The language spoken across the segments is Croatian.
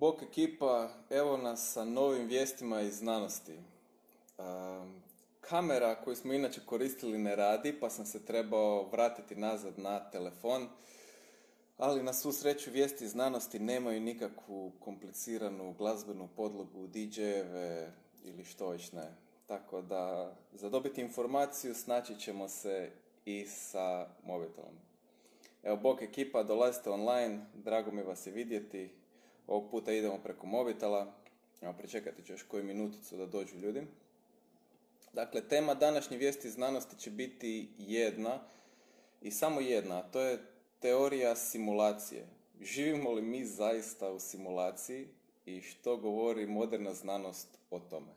Bok ekipa, evo nas sa novim vijestima iz znanosti. kamera koju smo inače koristili ne radi, pa sam se trebao vratiti nazad na telefon, ali na svu sreću vijesti znanosti nemaju nikakvu kompliciranu glazbenu podlogu, DJ-eve ili što već ne. Tako da, za dobiti informaciju snaći ćemo se i sa mobitelom. Evo, Bok ekipa, dolazite online, drago mi vas je vidjeti. Ovog puta idemo preko mobitela. Evo, pričekati ću još koju minuticu da dođu ljudi. Dakle, tema današnje vijesti znanosti će biti jedna i samo jedna, a to je teorija simulacije. Živimo li mi zaista u simulaciji i što govori moderna znanost o tome?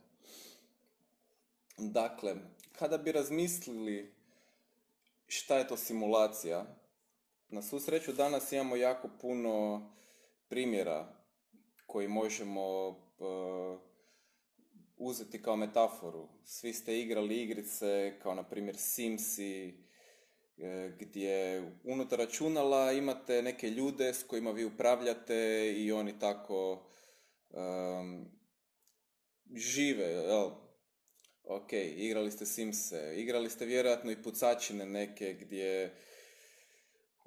Dakle, kada bi razmislili šta je to simulacija, na svu sreću danas imamo jako puno primjera koji možemo uh, uzeti kao metaforu. Svi ste igrali igrice kao na primjer Simsi, e, gdje unutar računala imate neke ljude s kojima vi upravljate i oni tako um, žive, jel? Ok, igrali ste Simse, igrali ste vjerojatno i pucačine neke gdje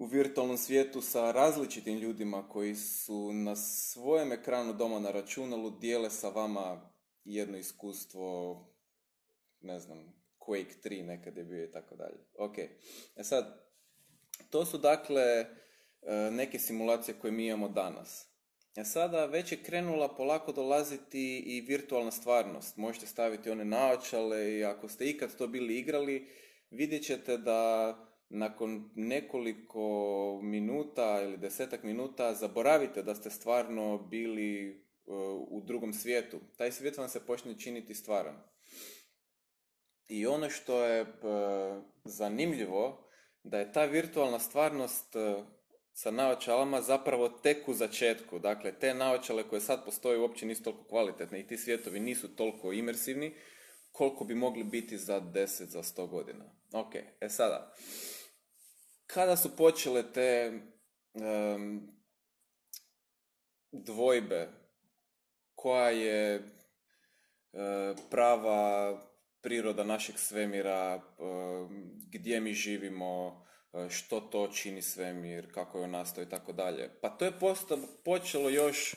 u virtualnom svijetu sa različitim ljudima koji su na svojem ekranu doma na računalu dijele sa vama jedno iskustvo, ne znam, Quake 3 nekad je bio i tako dalje. Ok, e sad, to su dakle e, neke simulacije koje mi imamo danas. E sada već je krenula polako dolaziti i virtualna stvarnost. Možete staviti one naočale i ako ste ikad to bili igrali, vidjet ćete da nakon nekoliko minuta ili desetak minuta zaboravite da ste stvarno bili e, u drugom svijetu. Taj svijet vam se počne činiti stvaran. I ono što je e, zanimljivo, da je ta virtualna stvarnost e, sa naočalama zapravo tek u začetku. Dakle, te naočale koje sad postoje uopće nisu toliko kvalitetne i ti svijetovi nisu toliko imersivni koliko bi mogli biti za 10, za 100 godina. Ok, e sada, kada su počele te dvojbe koja je e, prava priroda našeg svemira, gdje mi živimo, e, što to čini svemir, kako je on nastao i tako dalje. Pa to je počelo još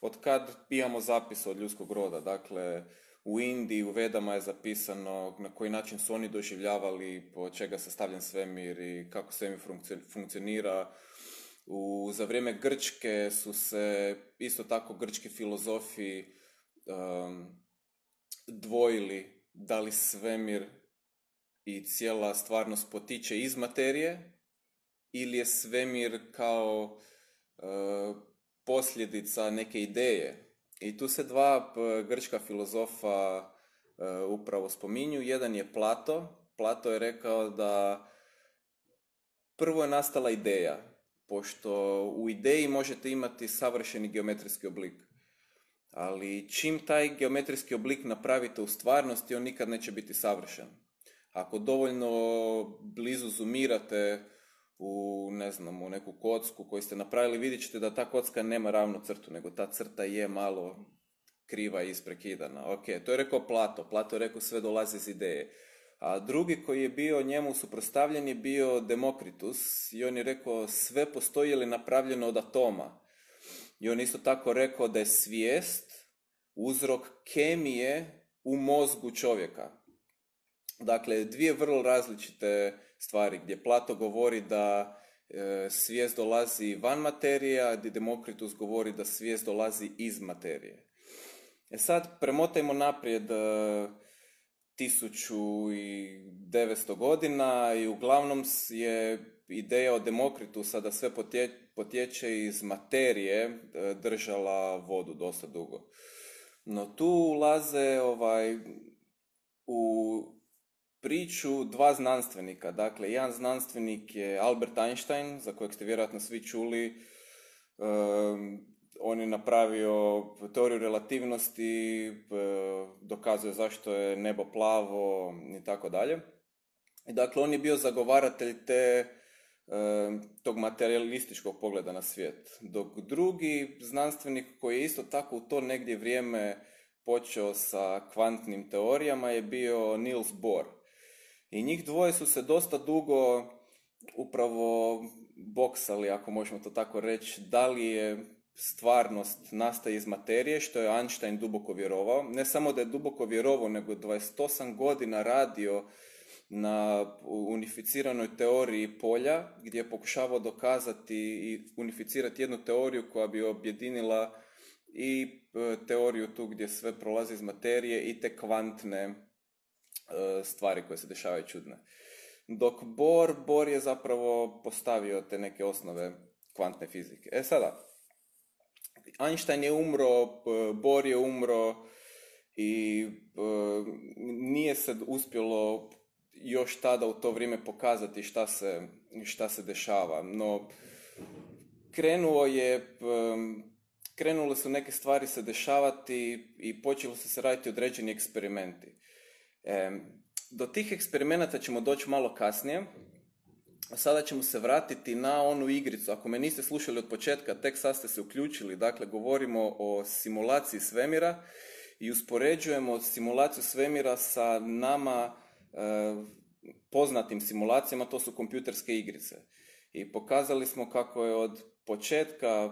od kad imamo zapis od ljudskog roda. Dakle, u Indiji, u Vedama je zapisano na koji način su oni doživljavali, po čega se stavljen svemir i kako svemir funkcionira. U, za vrijeme Grčke su se isto tako grčki filozofi um, dvojili da li svemir i cijela stvarnost potiče iz materije ili je svemir kao uh, posljedica neke ideje i tu se dva grčka filozofa e, upravo spominju. Jedan je Plato. Plato je rekao da prvo je nastala ideja, pošto u ideji možete imati savršeni geometrijski oblik. Ali čim taj geometrijski oblik napravite u stvarnosti, on nikad neće biti savršen. Ako dovoljno blizu zoomirate u, ne znam, u neku kocku koju ste napravili, vidjet ćete da ta kocka nema ravnu crtu, nego ta crta je malo kriva i isprekidana. Ok, to je rekao Plato. Plato je rekao sve dolazi iz ideje. A drugi koji je bio njemu suprotstavljen je bio Demokritus i on je rekao sve postoji ili napravljeno od atoma. I on isto tako rekao da je svijest uzrok kemije u mozgu čovjeka. Dakle, dvije vrlo različite stvari gdje Plato govori da e, svijest dolazi van materije, a Demokritus govori da svijest dolazi iz materije. E sad, premotajmo naprijed e, 1900 godina i uglavnom je ideja o Demokritusa da sve potječe iz materije e, držala vodu dosta dugo. No tu ulaze ovaj, u priču dva znanstvenika. Dakle, jedan znanstvenik je Albert Einstein, za kojeg ste vjerojatno svi čuli. on je napravio teoriju relativnosti, dokazuje zašto je nebo plavo i tako dalje. Dakle, on je bio zagovaratelj te tog materialističkog pogleda na svijet. Dok drugi znanstvenik koji je isto tako u to negdje vrijeme počeo sa kvantnim teorijama je bio Niels Bohr. I njih dvoje su se dosta dugo upravo boksali, ako možemo to tako reći, da li je stvarnost nastaje iz materije, što je Einstein duboko vjerovao. Ne samo da je duboko vjerovao, nego 28 godina radio na unificiranoj teoriji polja, gdje je pokušavao dokazati i unificirati jednu teoriju koja bi objedinila i e, teoriju tu gdje sve prolazi iz materije i te kvantne stvari koje se dešavaju čudne. Dok Bohr, Bohr je zapravo postavio te neke osnove kvantne fizike. E sada, Einstein je umro, Bohr je umro i nije se uspjelo još tada u to vrijeme pokazati šta se, šta se dešava. No, krenuo je, krenule su neke stvari se dešavati i počelo su se raditi određeni eksperimenti. Do tih eksperimenata ćemo doći malo kasnije. A sada ćemo se vratiti na onu igricu. Ako me niste slušali od početka, tek sad ste se uključili. Dakle, govorimo o simulaciji svemira i uspoređujemo simulaciju svemira sa nama e, poznatim simulacijama, to su kompjuterske igrice. I pokazali smo kako je od početka e,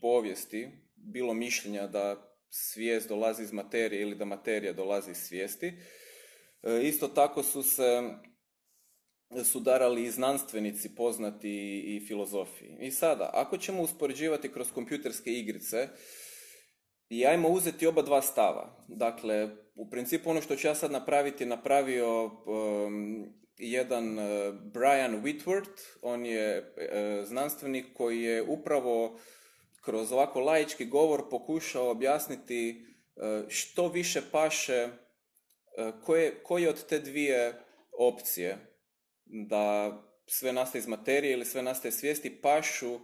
povijesti bilo mišljenja da svijest dolazi iz materije ili da materija dolazi iz svijesti. E, isto tako su se sudarali i znanstvenici poznati i filozofi. I sada, ako ćemo uspoređivati kroz kompjuterske igrice, i ajmo uzeti oba dva stava. Dakle, u principu ono što ću ja sad napraviti, napravio um, jedan uh, Brian Whitworth, on je uh, znanstvenik koji je upravo kroz ovako laički govor pokušao objasniti uh, što više paše, koje, koje od te dvije opcije da sve nastaje iz materije ili sve nastaje svijesti pašu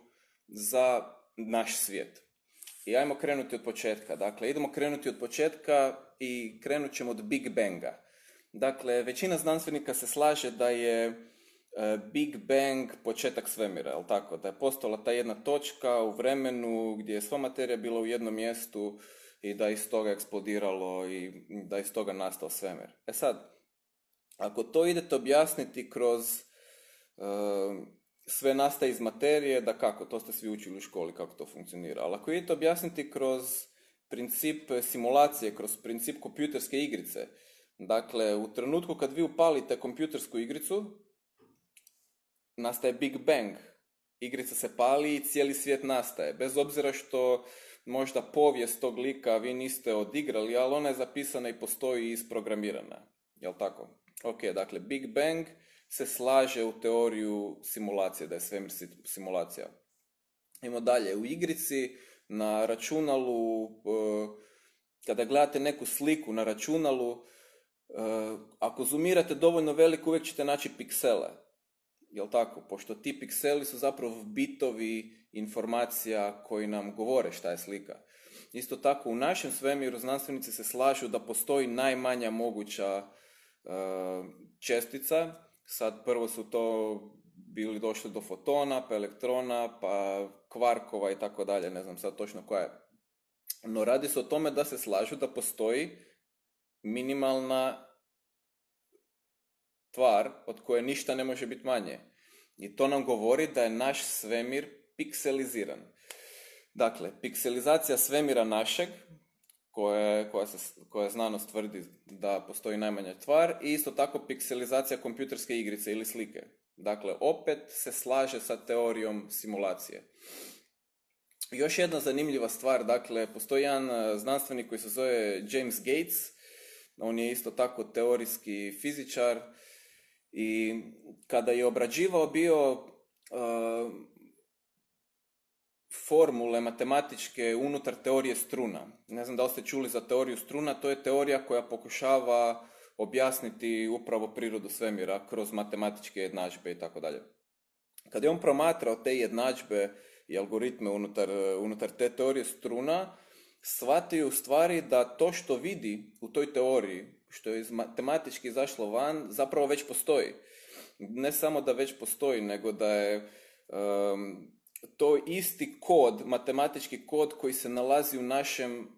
za naš svijet. I ajmo krenuti od početka. Dakle, idemo krenuti od početka i krenut ćemo od Big Banga. Dakle, većina znanstvenika se slaže da je e, Big Bang početak svemira, jel tako? Da je postala ta jedna točka u vremenu gdje je sva materija bila u jednom mjestu i da je iz toga eksplodiralo i da je iz toga nastao svemir. E sad, ako to idete objasniti kroz uh, sve nastaje iz materije, da kako, to ste svi učili u školi kako to funkcionira. Ali ako idete objasniti kroz princip simulacije, kroz princip kompjuterske igrice, dakle, u trenutku kad vi upalite kompjutersku igricu, nastaje Big Bang. Igrica se pali i cijeli svijet nastaje. Bez obzira što možda povijest tog lika vi niste odigrali, ali ona je zapisana i postoji i isprogramirana. Jel tako? Ok, dakle, Big Bang se slaže u teoriju simulacije, da je svemir simulacija. Imamo dalje, u igrici na računalu, e, kada gledate neku sliku na računalu, e, ako zoomirate dovoljno veliko, uvijek ćete naći piksele. Jel tako? Pošto ti pikseli su zapravo bitovi informacija koji nam govore šta je slika. Isto tako u našem svemiru znanstvenici se slažu da postoji najmanja moguća E, čestica. Sad prvo su to bili došli do fotona, pa elektrona, pa kvarkova i tako dalje, ne znam sad točno koja je. No radi se o tome da se slažu da postoji minimalna tvar od koje ništa ne može biti manje. I to nam govori da je naš svemir pikseliziran. Dakle, pikselizacija svemira našeg koje, koja, se, koja znanost tvrdi da postoji najmanja tvar i isto tako pikselizacija kompjuterske igrice ili slike. Dakle, opet se slaže sa teorijom simulacije. Još jedna zanimljiva stvar, dakle, postoji jedan e, znanstvenik koji se zove James Gates, on je isto tako teorijski fizičar i kada je obrađivao bio uh, formule matematičke unutar teorije struna. Ne znam da li ste čuli za teoriju struna, to je teorija koja pokušava objasniti upravo prirodu svemira kroz matematičke jednadžbe i tako dalje. Kad je on promatrao te jednadžbe i algoritme unutar, unutar te teorije struna, shvatio u stvari da to što vidi u toj teoriji, što je matematički izašlo van, zapravo već postoji. ne samo da već postoji, nego da je to isti kod, matematički kod koji se nalazi u našem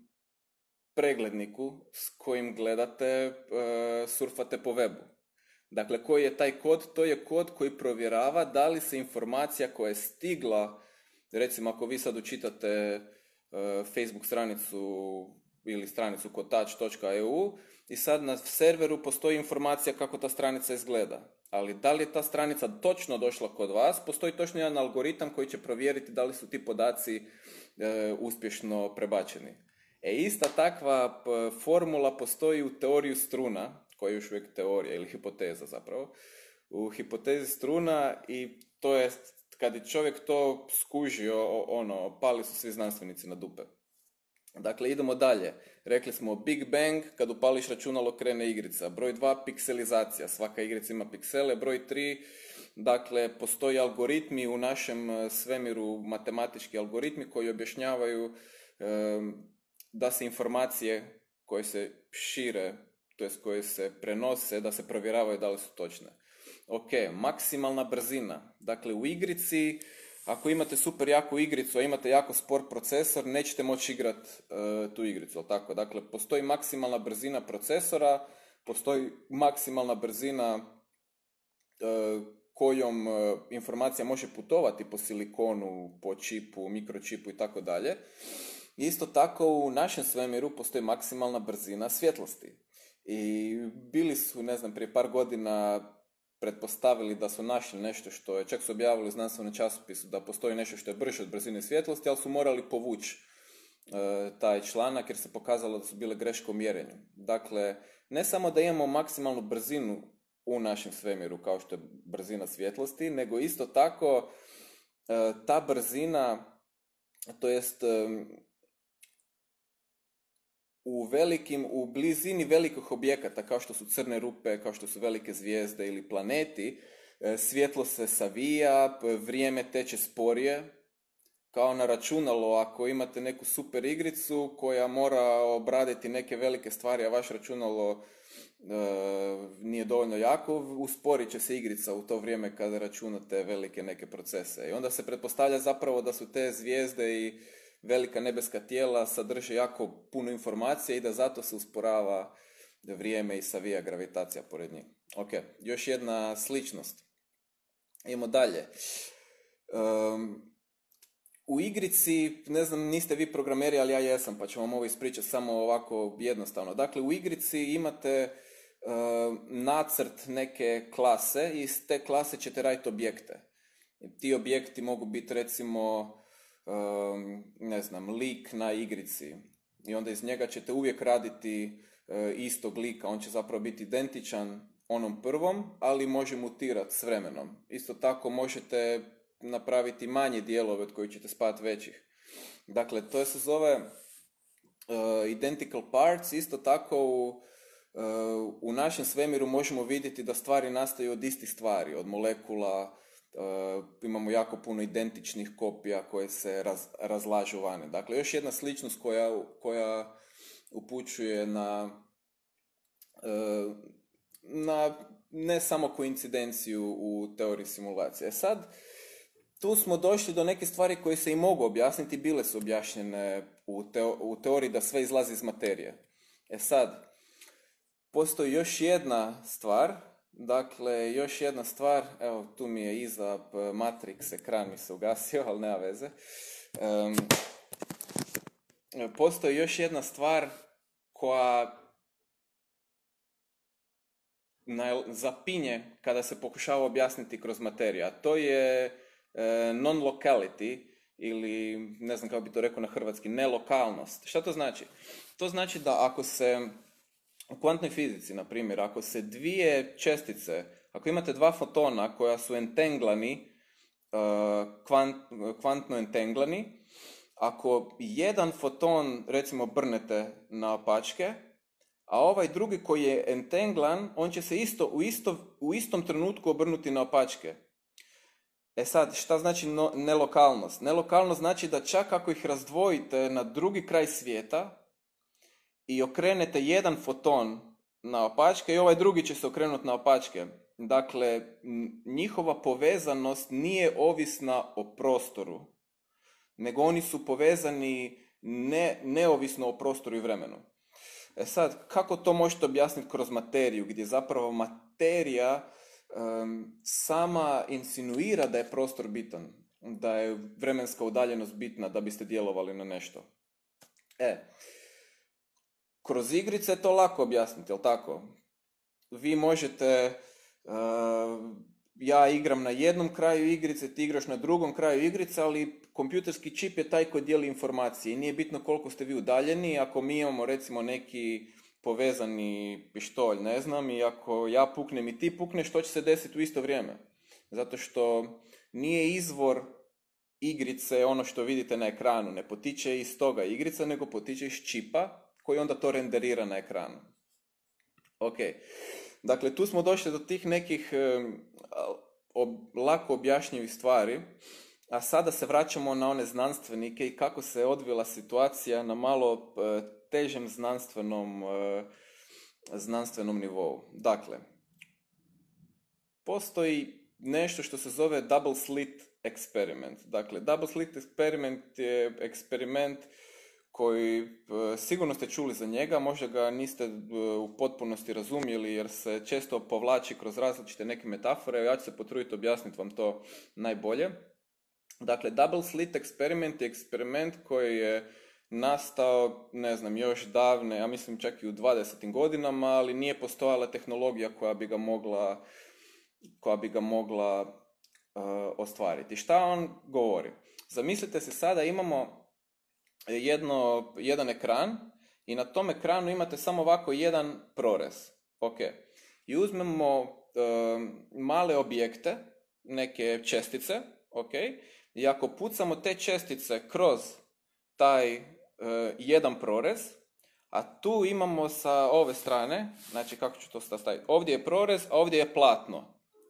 pregledniku s kojim gledate, uh, surfate po webu. Dakle, koji je taj kod? To je kod koji provjerava da li se informacija koja je stigla, recimo ako vi sad učitate e, Facebook stranicu ili stranicu kotač.eu i sad na serveru postoji informacija kako ta stranica izgleda. Ali da li je ta stranica točno došla kod vas, postoji točno jedan algoritam koji će provjeriti da li su ti podaci e, uspješno prebačeni. E ista takva formula postoji u teoriju struna, koja je još uvijek teorija ili hipoteza zapravo, u hipotezi struna i to je kad je čovjek to skužio, ono, pali su svi znanstvenici na dupe. Dakle, idemo dalje. Rekli smo Big Bang, kad upališ računalo krene igrica. Broj 2, pikselizacija. Svaka igrica ima piksele. Broj 3, dakle, postoji algoritmi u našem e, svemiru, matematički algoritmi koji objašnjavaju da se informacije koje se šire, to jest koje se prenose, da se provjeravaju da li su točne. Ok, maksimalna brzina. Dakle, u igrici ako imate super jaku igricu, a imate jako spor procesor, nećete moći igrati e, tu igricu, tako? Dakle, postoji maksimalna brzina procesora, postoji maksimalna brzina e, kojom e, informacija može putovati po silikonu, po čipu, mikročipu i tako dalje. Isto tako u našem svemiru postoji maksimalna brzina svjetlosti. I bili su, ne znam, prije par godina pretpostavili da su našli nešto što je, čak su objavili u znanstvenom časopisu da postoji nešto što je brže od brzine svjetlosti, ali su morali povući e, taj članak jer se pokazalo da su bile greške u mjerenju. Dakle, ne samo da imamo maksimalnu brzinu u našem svemiru kao što je brzina svjetlosti, nego isto tako e, ta brzina, to jest u velikim, u blizini velikih objekata kao što su crne rupe, kao što su velike zvijezde ili planeti, e, svjetlo se savija, vrijeme teče sporije, kao na računalo ako imate neku super igricu koja mora obraditi neke velike stvari, a vaš računalo e, nije dovoljno jako, usporit će se igrica u to vrijeme kada računate velike neke procese. I onda se pretpostavlja zapravo da su te zvijezde i velika nebeska tijela sadrže jako puno informacija i da zato se usporava vrijeme i savija gravitacija pored njih. Ok, još jedna sličnost. Idemo dalje. u igrici, ne znam, niste vi programeri, ali ja jesam, pa ću vam ovo ispričati samo ovako jednostavno. Dakle, u igrici imate nacrt neke klase i iz te klase ćete raditi objekte. Ti objekti mogu biti recimo ne znam, lik na igrici i onda iz njega ćete uvijek raditi e, istog lika, on će zapravo biti identičan onom prvom, ali može mutirati s vremenom. Isto tako možete napraviti manje dijelove od kojih ćete spati većih. Dakle, to se zove uh, identical parts, isto tako u, uh, u našem svemiru možemo vidjeti da stvari nastaju od istih stvari, od molekula, Uh, imamo jako puno identičnih kopija koje se raz, razlažu vane. Dakle, još jedna sličnost koja, koja upućuje na, uh, na ne samo koincidenciju u teoriji simulacije. Sad, tu smo došli do neke stvari koje se i mogu objasniti, bile su objašnjene u, u teoriji da sve izlazi iz materije. E sad, postoji još jedna stvar Dakle, još jedna stvar, evo tu mi je iza Matrix, ekran mi se ugasio, ali nema veze. Um, postoji još jedna stvar koja zapinje kada se pokušava objasniti kroz materiju, a to je e, non-locality ili ne znam kako bi to rekao na hrvatski, nelokalnost. Šta to znači? To znači da ako se u kvantnoj fizici, na primjer, ako se dvije čestice, ako imate dva fotona koja su entenglani, uh, kvant, kvantno entenglani, ako jedan foton, recimo, brnete na opačke, a ovaj drugi koji je entenglan, on će se isto u, isto, u istom trenutku obrnuti na opačke. E sad, šta znači no, nelokalnost? Nelokalnost znači da čak ako ih razdvojite na drugi kraj svijeta, i okrenete jedan foton na opačke i ovaj drugi će se okrenuti na opačke. dakle, njihova povezanost nije ovisna o prostoru, nego oni su povezani ne, neovisno o prostoru i vremenu. E sad, kako to možete objasniti kroz materiju, gdje zapravo materija sama insinuira da je prostor bitan, da je vremenska udaljenost bitna da biste djelovali na nešto. E, kroz igrice to lako objasniti, jel tako? Vi možete, ja igram na jednom kraju igrice, ti igraš na drugom kraju igrice, ali kompjuterski čip je taj koji dijeli informacije nije bitno koliko ste vi udaljeni, ako mi imamo recimo neki povezani pištolj, ne znam, i ako ja puknem i ti pukneš, što će se desiti u isto vrijeme? Zato što nije izvor igrice ono što vidite na ekranu, ne potiče iz toga igrica, nego potiče iz čipa koji onda to renderira na ekranu. Ok, dakle tu smo došli do tih nekih lako objašnjivih stvari, a sada se vraćamo na one znanstvenike i kako se odvila situacija na malo e, težem znanstvenom, e, znanstvenom nivou. Dakle, postoji nešto što se zove double slit eksperiment. Dakle, double slit eksperiment je eksperiment koji e, sigurno ste čuli za njega, možda ga niste u potpunosti razumjeli jer se često povlači kroz različite neke metafore, ja ću se potruditi objasniti vam to najbolje. Dakle, double slit eksperiment je eksperiment koji je nastao, ne znam, još davne, ja mislim čak i u 20. godinama, ali nije postojala tehnologija koja bi ga mogla, koja bi ga mogla uh, ostvariti. Šta on govori? Zamislite se sada imamo jedno, jedan ekran i na tom ekranu imate samo ovako jedan prorez. Ok. I uzmemo uh, male objekte, neke čestice, ok, i ako pucamo te čestice kroz taj e, jedan prorez, a tu imamo sa ove strane, znači kako ću to staviti, ovdje je prorez, a ovdje je platno.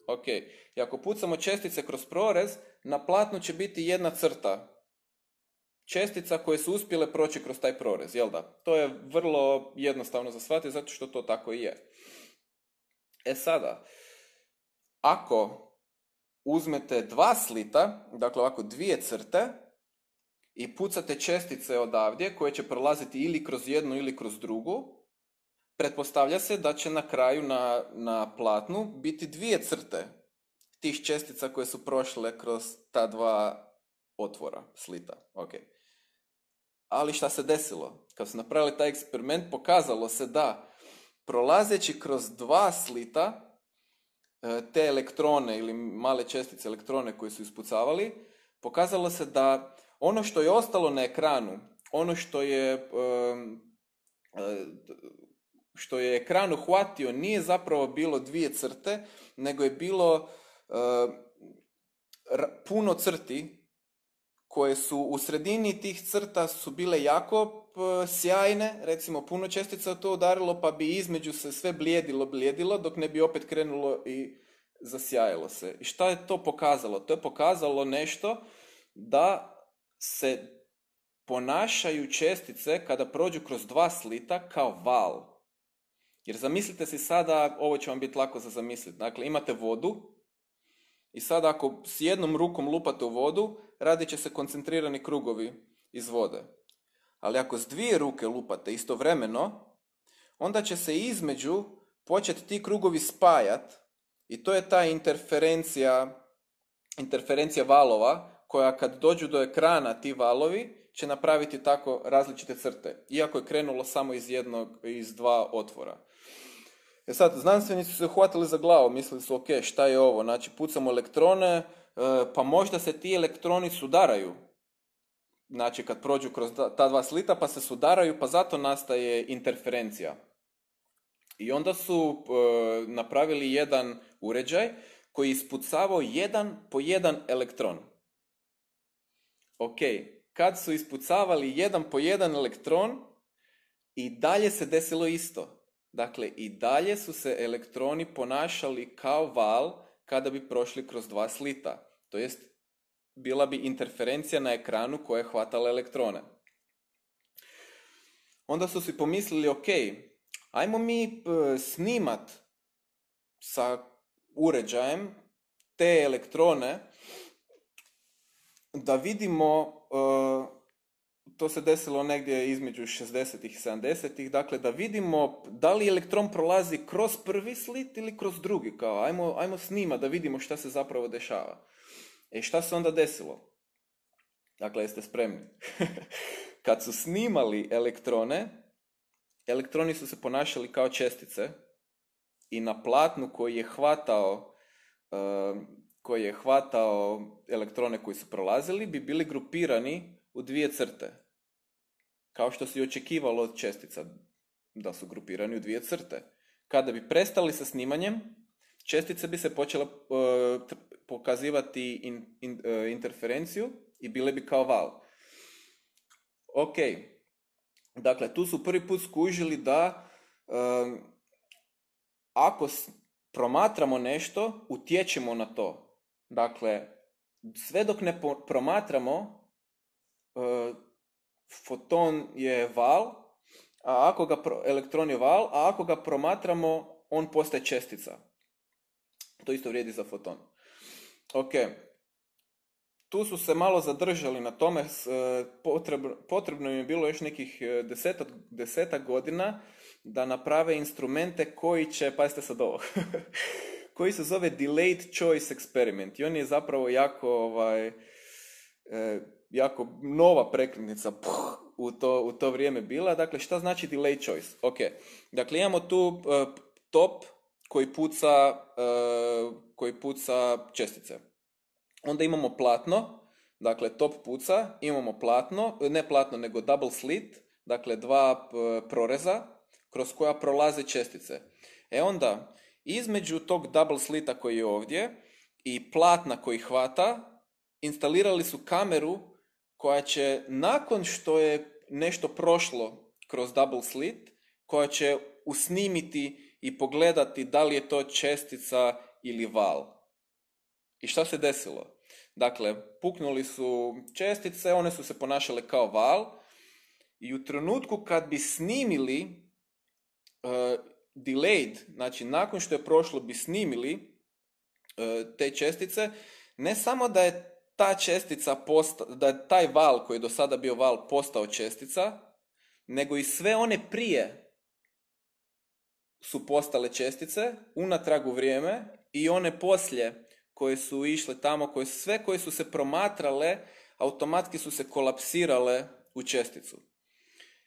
Ok, i ako pucamo čestice kroz prorez, na platnu će biti jedna crta. Čestica koje su uspjele proći kroz taj prorez, jel da? To je vrlo jednostavno za shvatiti, zato što to tako i je. E sada, ako uzmete dva slita, dakle ovako dvije crte, i pucate čestice odavdje koje će prolaziti ili kroz jednu ili kroz drugu, pretpostavlja se da će na kraju na, na platnu biti dvije crte tih čestica koje su prošle kroz ta dva otvora slita. Okay. Ali šta se desilo? Kad su napravili taj eksperiment, pokazalo se da prolazeći kroz dva slita, E, te elektrone ili male čestice elektrone koje su ispucavali, pokazalo se da ono što je ostalo na ekranu, ono što je, e, što je ekran uhvatio nije zapravo bilo dvije crte, nego je bilo e, puno crti koje su u sredini tih crta su bile jako sjajne, recimo puno čestica to udarilo pa bi između se sve blijedilo, blijedilo dok ne bi opet krenulo i zasjajilo se. I šta je to pokazalo? To je pokazalo nešto da se ponašaju čestice kada prođu kroz dva slita kao val. Jer zamislite si sada, ovo će vam biti lako za zamisliti, dakle imate vodu i sada ako s jednom rukom lupate u vodu, radit će se koncentrirani krugovi iz vode. Ali ako s dvije ruke lupate istovremeno, onda će se između početi ti krugovi spajat i to je ta interferencija, interferencija valova koja kad dođu do ekrana ti valovi će napraviti tako različite crte, iako je krenulo samo iz jednog, iz dva otvora. E sad, znanstvenici su se uhvatili za glavu, mislili su, ok, šta je ovo, znači pucamo elektrone, pa možda se ti elektroni sudaraju, znači kad prođu kroz ta dva slita pa se sudaraju, pa zato nastaje interferencija. I onda su e, napravili jedan uređaj koji je ispucavao jedan po jedan elektron. Ok, kad su ispucavali jedan po jedan elektron, i dalje se desilo isto. Dakle, i dalje su se elektroni ponašali kao val kada bi prošli kroz dva slita. To jest, bila bi interferencija na ekranu koja je hvatala elektrone. Onda su si pomislili, ok, ajmo mi e, snimat sa uređajem te elektrone da vidimo, e, to se desilo negdje između 60. i 70. Dakle, da vidimo da li elektron prolazi kroz prvi slit ili kroz drugi. Kao, ajmo, ajmo snima da vidimo šta se zapravo dešava. E šta se onda desilo? Dakle, jeste spremni? Kad su snimali elektrone, elektroni su se ponašali kao čestice i na platnu koji je hvatao um, koji je hvatao elektrone koji su prolazili bi bili grupirani u dvije crte. Kao što se i očekivalo od čestica da su grupirani u dvije crte. Kada bi prestali sa snimanjem, čestice bi se počele uh, pokazivati in, uh, interferenciju i bile bi kao val. Ok, dakle tu su prvi put skužili da um, ako promatramo nešto, utječemo na to. Dakle, sve dok ne promatramo, uh, foton je val, a ako ga elektron je val, a ako ga promatramo, on postaje čestica. To isto vrijedi za foton. Ok, tu su se malo zadržali na tome, e, potrebno, potrebno im je bilo još nekih e, desetak, desetak godina da naprave instrumente koji će, pazite sad ovo, koji se zove Delayed Choice Experiment i on je zapravo jako, ovaj, e, jako nova prekretnica u to, u to vrijeme bila. Dakle, šta znači Delayed Choice? Ok, dakle imamo tu top koji puca, koji puca čestice Onda imamo platno, dakle top puca, imamo platno, ne platno nego double slit, dakle dva proreza kroz koja prolaze čestice. E onda, između tog double slita koji je ovdje i platna koji hvata, instalirali su kameru koja će nakon što je nešto prošlo kroz double slit, koja će usnimiti i pogledati da li je to čestica ili val. I šta se desilo? Dakle, puknuli su čestice, one su se ponašale kao val i u trenutku kad bi snimili uh, delayed, znači nakon što je prošlo bi snimili uh, te čestice, ne samo da je ta čestica posta, da je taj val koji je do sada bio val postao čestica, nego i sve one prije su postale čestice unatrag u vrijeme i one poslije koje su išle tamo, koje, sve koje su se promatrale, automatski su se kolapsirale u česticu.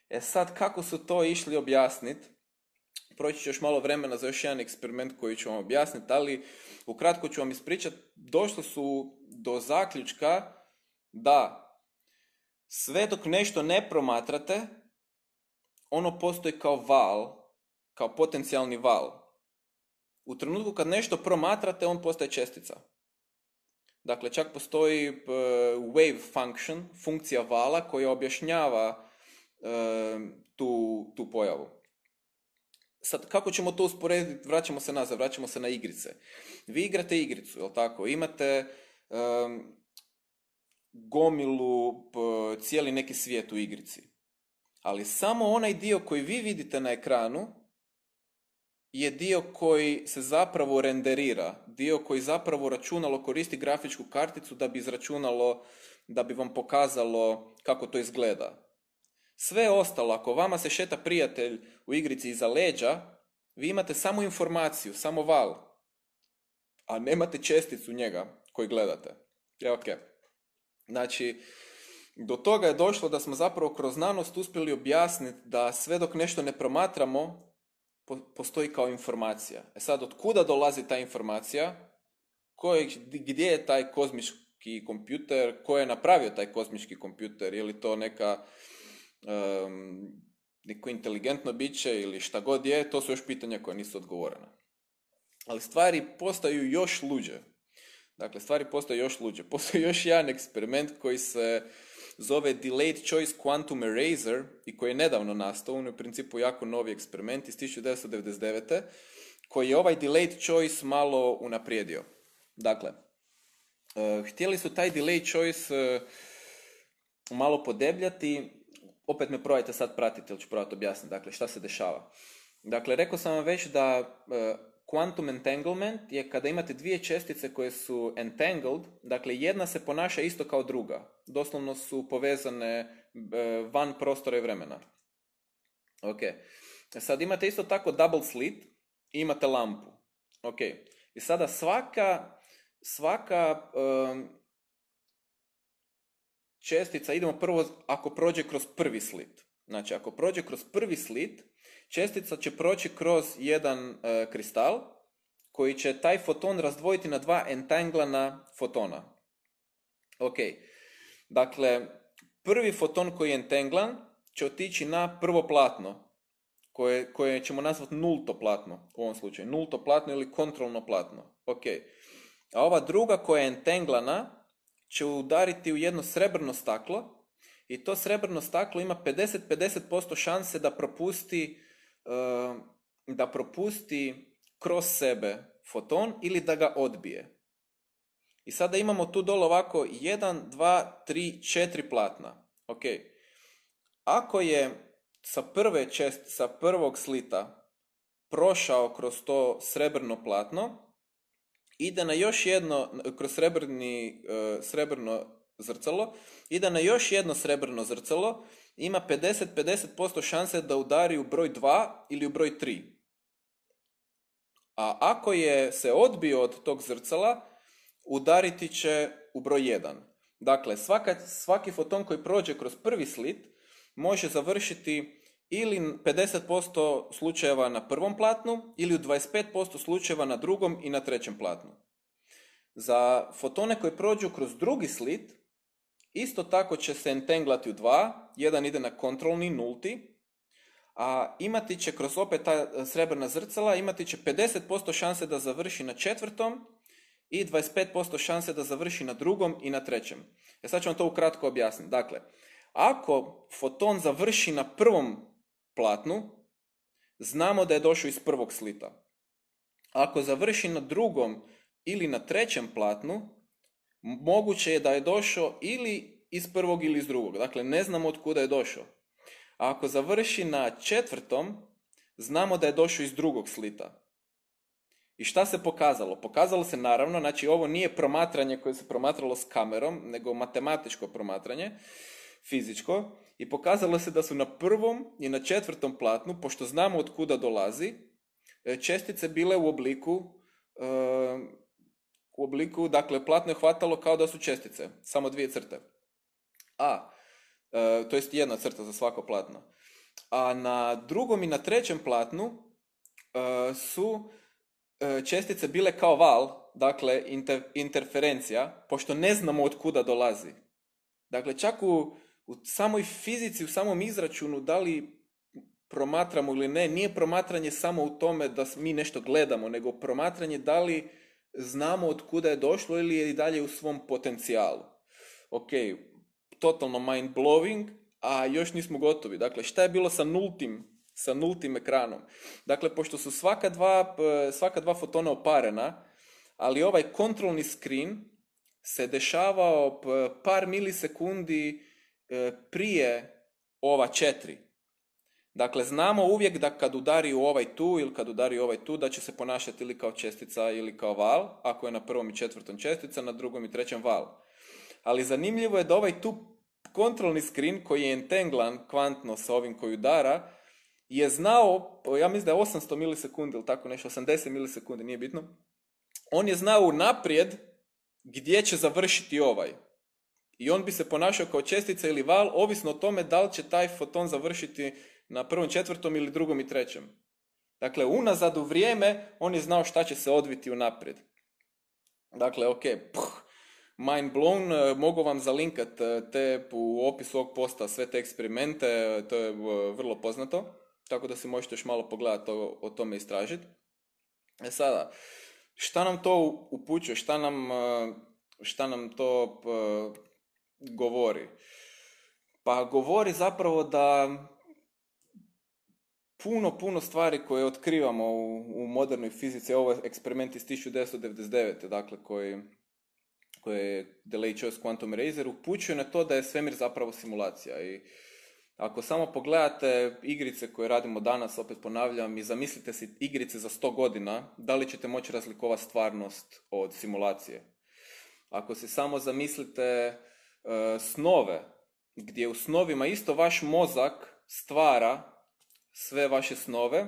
E sad, kako su to išli objasniti? Proći ću još malo vremena za još jedan eksperiment koji ću vam objasniti, ali ukratko ću vam ispričati. Došli su do zaključka da sve dok nešto ne promatrate, ono postoji kao val, kao potencijalni val. U trenutku kad nešto promatrate, on postaje čestica. Dakle, čak postoji uh, wave function, funkcija vala koja objašnjava uh, tu, tu pojavu. Sad, kako ćemo to usporediti? Vraćamo se nazad, vraćamo se na igrice. Vi igrate igricu, jel tako? Imate gomilu, cijeli neki svijet u igrici. Ali samo onaj dio koji vi vidite na ekranu je dio koji se zapravo renderira, dio koji zapravo računalo koristi grafičku karticu da bi izračunalo, da bi vam pokazalo kako to izgleda. Sve ostalo, ako vama se šeta prijatelj u igrici iza leđa, vi imate samo informaciju, samo val, a nemate česticu njega koji gledate. Je, ok. Znači, do toga je došlo da smo zapravo kroz znanost uspjeli objasniti da sve dok nešto ne promatramo, postoji kao informacija. E sad, od kuda dolazi ta informacija? Koje, gdje je taj kozmički kompjuter? Ko je napravio taj kozmički kompjuter? Je li to neka um, neko inteligentno biće ili šta god je? To su još pitanja koja nisu odgovorena. Ali stvari postaju još luđe. Dakle, stvari postaju još luđe. Postoji još jedan eksperiment koji se zove Delayed Choice Quantum Eraser i koji je nedavno nastao, on je u principu jako novi eksperiment iz 1999. koji je ovaj Delayed Choice malo unaprijedio. Dakle, uh, htjeli su taj Delayed Choice uh, malo podebljati, opet me probajte sad pratiti ili ću probati objasniti, dakle šta se dešava. Dakle, rekao sam vam već da uh, quantum entanglement je kada imate dvije čestice koje su entangled, dakle jedna se ponaša isto kao druga. Doslovno su povezane e, van prostora i vremena. Ok. Sad imate isto tako double slit i imate lampu. Ok. I sada svaka, svaka čestica, idemo prvo ako prođe kroz prvi slit. Znači, ako prođe kroz prvi slit, čestica će proći kroz jedan e, kristal koji će taj foton razdvojiti na dva entanglana fotona. Ok. Dakle, prvi foton koji je entanglan će otići na prvo platno, koje, koje ćemo nazvati nulto platno u ovom slučaju. Nulto platno ili kontrolno platno. Ok. A ova druga koja je entanglana će udariti u jedno srebrno staklo i to srebrno staklo ima 50-50% šanse da propusti, da propusti kroz sebe foton ili da ga odbije. I sada imamo tu dole ovako 1, 2, 3, 4 platna. Ok. Ako je sa prve čest, sa prvog slita prošao kroz to srebrno platno, ide na još jedno, kroz srebrni, uh, srebrno zrcalo, ide na još jedno srebrno zrcalo, ima 50-50% šanse da udari u broj 2 ili u broj 3. A ako je se odbio od tog zrcala, udariti će u broj 1. Dakle, svaka, svaki foton koji prođe kroz prvi slit može završiti ili 50% slučajeva na prvom platnu ili u 25% slučajeva na drugom i na trećem platnu. Za fotone koji prođu kroz drugi slit, Isto tako će se entenglati u dva, jedan ide na kontrolni, nulti, a imati će kroz opet ta e, srebrna zrcala, imati će 50% šanse da završi na četvrtom i 25% šanse da završi na drugom i na trećem. Ja e, sad ću vam to ukratko objasniti. Dakle, ako foton završi na prvom platnu, znamo da je došao iz prvog slita. Ako završi na drugom ili na trećem platnu, moguće je da je došao ili iz prvog ili iz drugog. Dakle, ne znamo od kuda je došao. A ako završi na četvrtom, znamo da je došao iz drugog slita. I šta se pokazalo? Pokazalo se naravno, znači ovo nije promatranje koje se promatralo s kamerom, nego matematičko promatranje, fizičko, i pokazalo se da su na prvom i na četvrtom platnu, pošto znamo od kuda dolazi, e, čestice bile u obliku e, u obliku, dakle, platno je hvatalo kao da su čestice, samo dvije crte. A, e, to jest jedna crta za svako platno. A na drugom i na trećem platnu e, su e, čestice bile kao val, dakle, interferencija, pošto ne znamo od kuda dolazi. Dakle, čak u, u samoj fizici, u samom izračunu, da li promatramo ili ne, nije promatranje samo u tome da mi nešto gledamo, nego promatranje da li znamo od kuda je došlo ili je i dalje u svom potencijalu. Ok, totalno mind blowing, a još nismo gotovi. Dakle, šta je bilo sa nultim, sa nultim ekranom? Dakle, pošto su svaka dva, svaka dva fotona oparena, ali ovaj kontrolni screen se dešavao par milisekundi e, prije ova četiri. Dakle, znamo uvijek da kad udari u ovaj tu ili kad udari u ovaj tu, da će se ponašati ili kao čestica ili kao val, ako je na prvom i četvrtom čestica, na drugom i trećem val. Ali zanimljivo je da ovaj tu kontrolni screen koji je entanglan kvantno sa ovim koji udara, je znao, ja mislim da je 800 milisekundi ili tako nešto, 80 milisekundi, nije bitno, on je znao unaprijed gdje će završiti ovaj. I on bi se ponašao kao čestica ili val, ovisno o tome da li će taj foton završiti na prvom, četvrtom ili drugom i trećem. Dakle, unazad u vrijeme on je znao šta će se odviti unaprijed. Dakle, ok, puh, mind blown, e, mogu vam zalinkat e, te u opisu ovog posta sve te eksperimente, e, to je vrlo poznato, tako da si možete još malo pogledati o, o tome istražiti. E sada, šta nam to upućuje, šta nam, šta nam to govori? Pa govori zapravo da puno, puno stvari koje otkrivamo u, u modernoj fizici. Ovo je eksperiment iz 1999. Dakle, koji, koji je Delay Choice Quantum Razor upućuje na to da je svemir zapravo simulacija. I Ako samo pogledate igrice koje radimo danas, opet ponavljam, i zamislite si igrice za 100 godina, da li ćete moći razlikovati stvarnost od simulacije? Ako si samo zamislite e, snove, gdje u snovima isto vaš mozak stvara sve vaše snove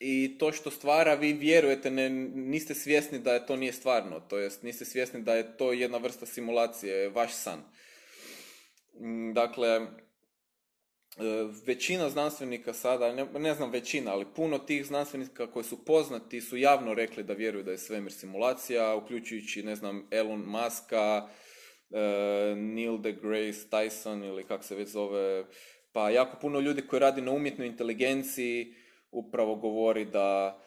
i to što stvara vi vjerujete, ne, niste svjesni da je to nije stvarno, to jest niste svjesni da je to jedna vrsta simulacije, vaš san. Mm, dakle, E, većina znanstvenika sada, ne, ne, znam većina, ali puno tih znanstvenika koji su poznati su javno rekli da vjeruju da je svemir simulacija, uključujući, ne znam, Elon Muska, e, Neil deGrasse Tyson ili kako se već zove, pa jako puno ljudi koji radi na umjetnoj inteligenciji upravo govori da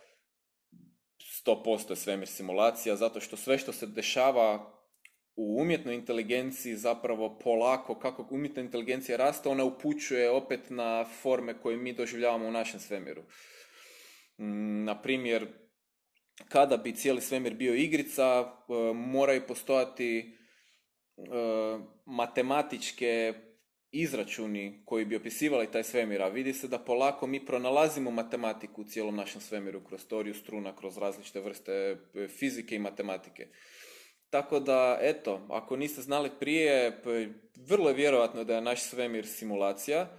100% je svemir simulacija, zato što sve što se dešava u umjetnoj inteligenciji zapravo polako, kako umjetna inteligencija raste, ona upućuje opet na forme koje mi doživljavamo u našem svemiru. Mm, na primjer, kada bi cijeli svemir bio igrica, e, moraju postojati e, matematičke izračuni koji bi opisivali taj svemir, a vidi se da polako mi pronalazimo matematiku u cijelom našem svemiru kroz teoriju struna, kroz različite vrste e, fizike i matematike. Tako da, eto, ako niste znali prije, vrlo je vjerojatno da je naš svemir simulacija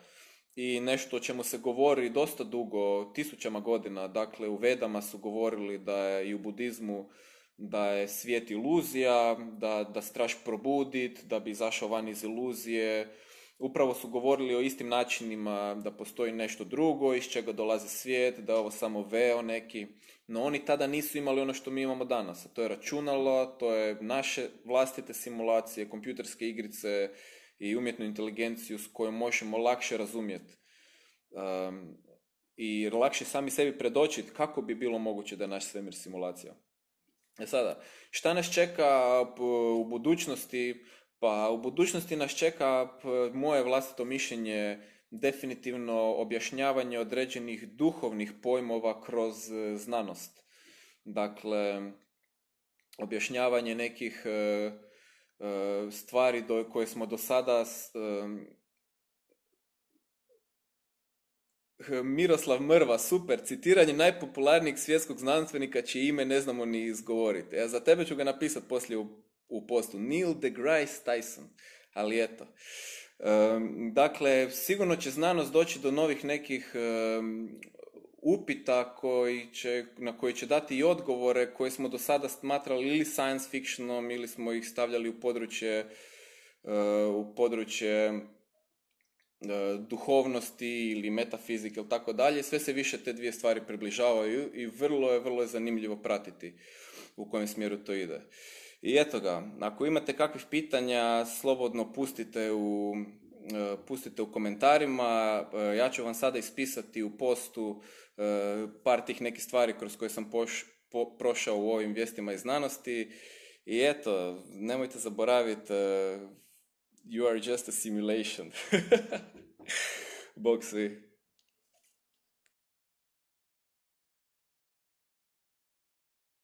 i nešto o čemu se govori dosta dugo, tisućama godina. Dakle, u Vedama su govorili da je i u budizmu da je svijet iluzija, da, da straš probudit, da bi izašao van iz iluzije. Upravo su govorili o istim načinima da postoji nešto drugo, iz čega dolazi svijet, da je ovo samo veo neki. No oni tada nisu imali ono što mi imamo danas. To je računalo, to je naše vlastite simulacije, kompjuterske igrice i umjetnu inteligenciju s kojom možemo lakše razumjeti. Um, I lakše sami sebi predočiti kako bi bilo moguće da je naš svemir simulacija. E sada, šta nas čeka u budućnosti? Pa u budućnosti nas čeka moje vlastito mišljenje definitivno objašnjavanje određenih duhovnih pojmova kroz e, znanost. Dakle, objašnjavanje nekih e, e, stvari do, koje smo do sada Miroslav Mrva, super, citiranje najpopularnijeg svjetskog znanstvenika čije ime ne znamo ni izgovoriti. Ja za tebe ću ga napisati poslije u, u postu. Neil deGrasse Tyson. Ali eto. Dakle, sigurno će znanost doći do novih nekih upita koji će, na koji će dati i odgovore koje smo do sada smatrali ili science fictionom ili smo ih stavljali u područje eh, u područje eh, duhovnosti ili metafizike ili tako dalje. Sve se više te dvije stvari približavaju i vrlo je, vrlo je zanimljivo pratiti u kojem smjeru to ide. I eto ga, ako imate kakvih pitanja, slobodno pustite u, e, pustite u komentarima. E, ja ću vam sada ispisati u postu e, par tih nekih stvari kroz koje sam poš, prošao u ovim vijestima iz znanosti. I eto, nemojte zaboraviti, you are just a simulation. Bog svi.